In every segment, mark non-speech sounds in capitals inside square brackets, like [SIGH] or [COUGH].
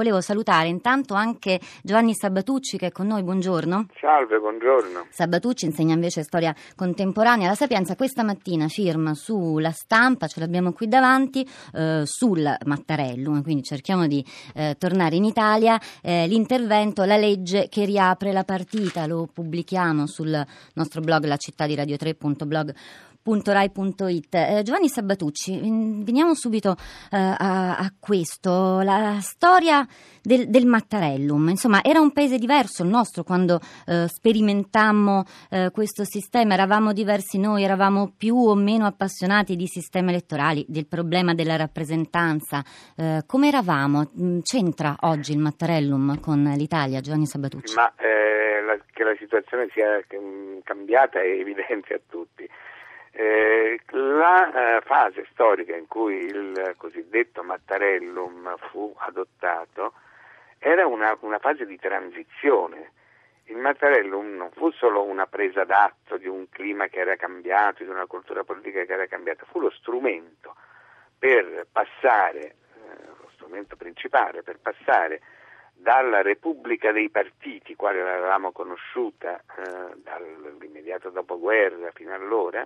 volevo salutare intanto anche Giovanni Sabatucci che è con noi, buongiorno. Salve, buongiorno. Sabatucci insegna invece storia contemporanea alla Sapienza, questa mattina firma sulla stampa, ce l'abbiamo qui davanti, eh, sul Mattarellum, quindi cerchiamo di eh, tornare in Italia, eh, l'intervento, la legge che riapre la partita, lo pubblichiamo sul nostro blog la città di radio3.blog www.rai.it. Eh, Giovanni Sabatucci, veniamo subito eh, a, a, questo, la storia del, del, Mattarellum. Insomma, era un paese diverso il nostro quando eh, sperimentammo eh, questo sistema, eravamo diversi noi, eravamo più o meno appassionati di sistemi elettorali, del problema della rappresentanza. Eh, come eravamo? Mm, c'entra oggi il Mattarellum con l'Italia, Giovanni Sabatucci? Ma eh, la, che la situazione sia cambiata è evidente a tutti. Eh, la eh, fase storica in cui il cosiddetto Mattarellum fu adottato era una, una fase di transizione. Il Mattarellum non fu solo una presa d'atto di un clima che era cambiato, di una cultura politica che era cambiata, fu lo strumento per passare, eh, lo strumento principale per passare dalla Repubblica dei Partiti, quale l'avevamo conosciuta eh, dall'immediato dopoguerra fino allora,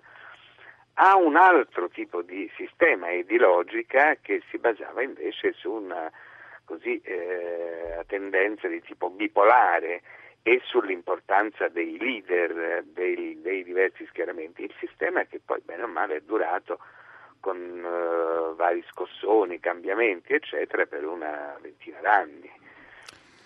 ha un altro tipo di sistema e di logica che si basava invece su una così, eh, tendenza di tipo bipolare e sull'importanza dei leader dei, dei, diversi schieramenti. Il sistema che poi bene o male è durato con uh, vari scossoni, cambiamenti, eccetera, per una ventina d'anni.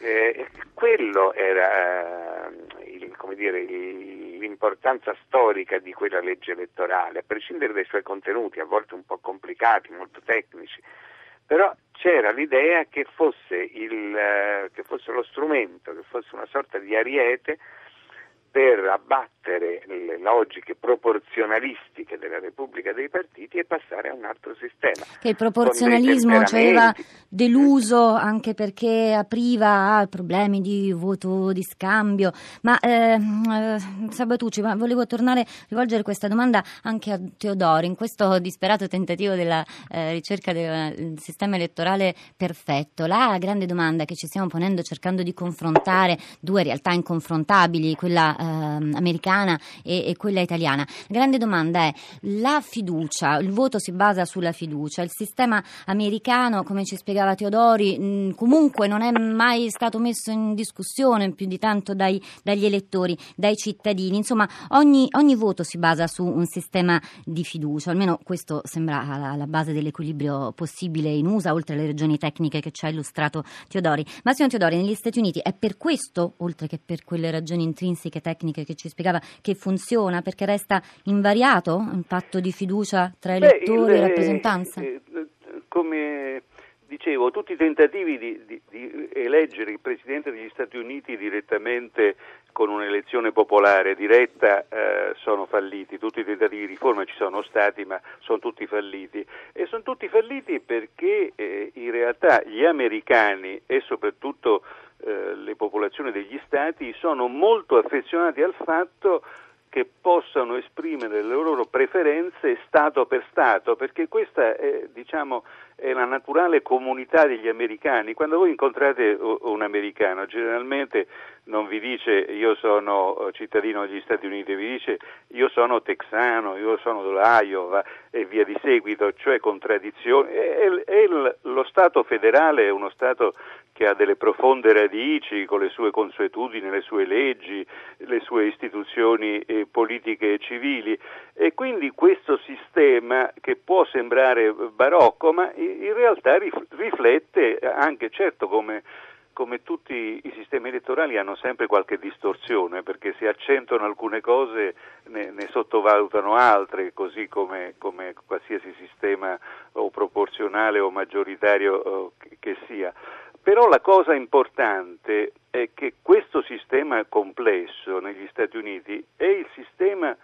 Eh, quello era uh, il, dire, il l'importanza storica di quella legge elettorale, a prescindere dai suoi contenuti, a volte un po' complicati, molto tecnici, però c'era l'idea che fosse, il, eh, che fosse lo strumento, che fosse una sorta di ariete per abbattere le logiche proporzionalistiche della Repubblica dei partiti e passare a un altro sistema. Che il proporzionalismo ci aveva deluso anche perché apriva a problemi di voto di scambio. Ma eh, eh, Sabatucci, ma volevo tornare a rivolgere questa domanda anche a Teodoro, in questo disperato tentativo della eh, ricerca del sistema elettorale perfetto. La grande domanda che ci stiamo ponendo cercando di confrontare due realtà inconfrontabili, quella eh, americana e, e, quella italiana. La grande domanda è la fiducia, il voto si basa sulla fiducia, il sistema americano, come ci spiegava Teodori, mh, comunque non è mai stato messo in discussione più di tanto dai, dagli elettori, dai cittadini, insomma ogni, ogni, voto si basa su un sistema di fiducia, almeno questo sembra alla base dell'equilibrio possibile in USA, oltre alle regioni tecniche che ci ha illustrato Teodori. Massimo Teodori, negli Stati Uniti è per questo, oltre che per quelle ragioni intrinseche tecniche che ci spiegava, che funziona perché resta invariato un patto di fiducia tra elettori Beh, e rappresentanza? Eh, come dicevo, tutti i tentativi di, di, di, eleggere il Presidente degli Stati Uniti direttamente con un'elezione popolare diretta eh, sono falliti, tutti i tentativi di riforma ci sono stati ma sono tutti falliti. E sono tutti falliti perché eh, in realtà gli americani e soprattutto eh, le popolazioni degli stati sono molto affezionati al fatto che possano esprimere le loro preferenze Stato per Stato, perché questa è, diciamo, è la naturale comunità degli americani. Quando voi incontrate un americano, generalmente non vi dice io sono cittadino degli Stati Uniti, vi dice io sono texano, io sono dell'Iowa e via di seguito, cioè contraddizioni. Lo Stato federale è uno Stato che ha delle profonde radici con le sue consuetudini, le sue leggi, le sue istituzioni eh, politiche e civili e quindi questo sistema che può sembrare barocco ma in realtà riflette anche certo come come tutti i sistemi elettorali hanno sempre qualche distorsione perché si accentuano alcune cose, ne, ne sottovalutano altre, così come, come, qualsiasi sistema o proporzionale o maggioritario o che, che sia. Però la cosa importante è che questo sistema complesso negli Stati Uniti è il sistema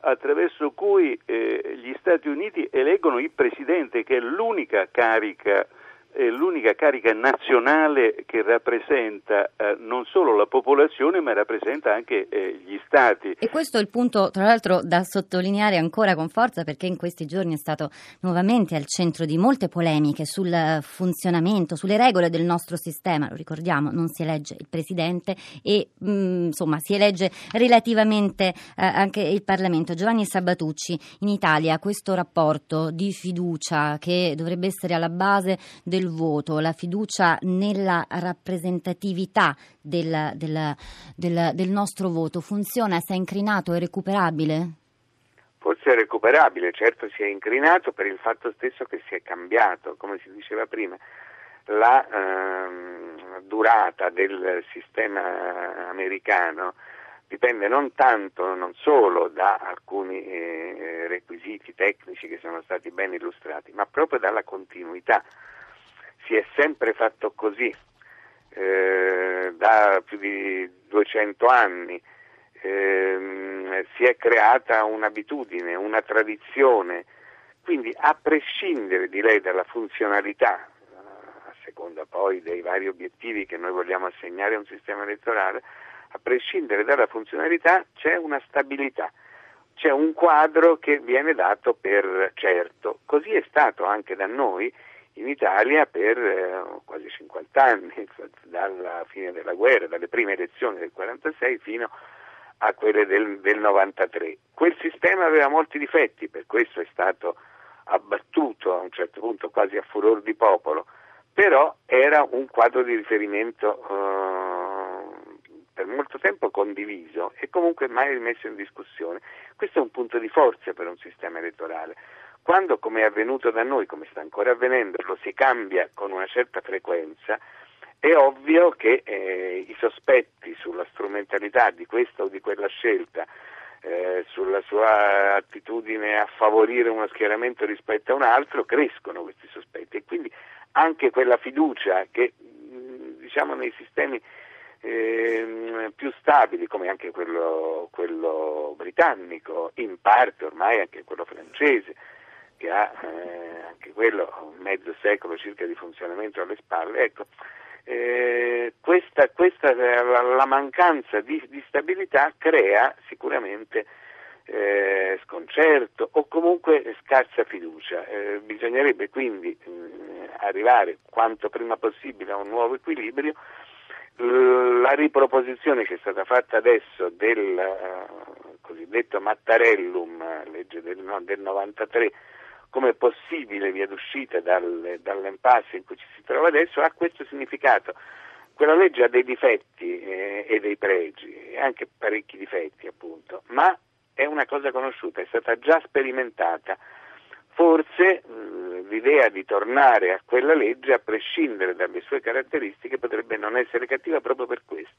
attraverso cui eh, gli Stati Uniti eleggono il Presidente, che è l'unica carica è l'unica carica nazionale che rappresenta eh, non solo la popolazione ma rappresenta anche eh, gli stati. E questo è il punto tra l'altro da sottolineare ancora con forza perché in questi giorni è stato nuovamente al centro di molte polemiche sul funzionamento, sulle regole del nostro sistema, lo ricordiamo, non si elegge il Presidente e mh, mm, insomma si elegge relativamente eh, anche il Parlamento. Giovanni Sabatucci, in Italia questo rapporto di fiducia che dovrebbe essere alla base del del voto, la fiducia nella rappresentatività del, del, del, del nostro voto funziona, si è incrinato, è recuperabile? Forse è recuperabile, certo si è incrinato per il fatto stesso che si è cambiato, come si diceva prima. La ehm, durata del sistema americano dipende non tanto, non solo da alcuni eh, requisiti tecnici che sono stati ben illustrati, ma proprio dalla continuità si è sempre fatto così, eh, da più di 200 anni, eh, si è creata un'abitudine, una tradizione, quindi a prescindere di lei dalla funzionalità, a seconda poi dei vari obiettivi che noi vogliamo assegnare a un sistema elettorale, a prescindere dalla funzionalità c'è una stabilità, c'è un quadro che viene dato per certo. Così è stato anche da noi in Italia per eh, quasi 50 anni, [LAUGHS] dalla fine della guerra, dalle prime elezioni del 46 fino a quelle del, del 93. Quel sistema aveva molti difetti, per questo è stato abbattuto a un certo punto quasi a furor di popolo, però era un quadro di riferimento eh, per molto tempo condiviso e comunque mai rimesso in discussione. Questo è un punto di forza per un sistema elettorale. Quando, come è avvenuto da noi, come sta ancora avvenendo, lo si cambia con una certa frequenza, è ovvio che eh, i sospetti sulla strumentalità di questa o di quella scelta, eh, sulla sua attitudine a favorire uno schieramento rispetto a un altro, crescono questi sospetti. E quindi anche quella fiducia che diciamo nei sistemi eh, più stabili come anche quello, quello britannico, in parte ormai anche quello francese, che ha eh, anche quello mezzo secolo circa di funzionamento alle spalle. Ecco, eh, questa, questa, la mancanza di, di, stabilità crea sicuramente eh, sconcerto o comunque scarsa fiducia. Eh, bisognerebbe quindi mh, mm, arrivare quanto prima possibile a un nuovo equilibrio. La riproposizione che è stata fatta adesso del uh, cosiddetto Mattarellum, legge del, no, del 93, come possibile via d'uscita dal, dall'impasse in cui ci si trova adesso ha questo significato. Quella legge ha dei difetti eh, e dei pregi, anche parecchi difetti appunto, ma è una cosa conosciuta, è stata già sperimentata. Forse l'idea di tornare a quella legge, a prescindere dalle sue caratteristiche, potrebbe non essere cattiva proprio per questo.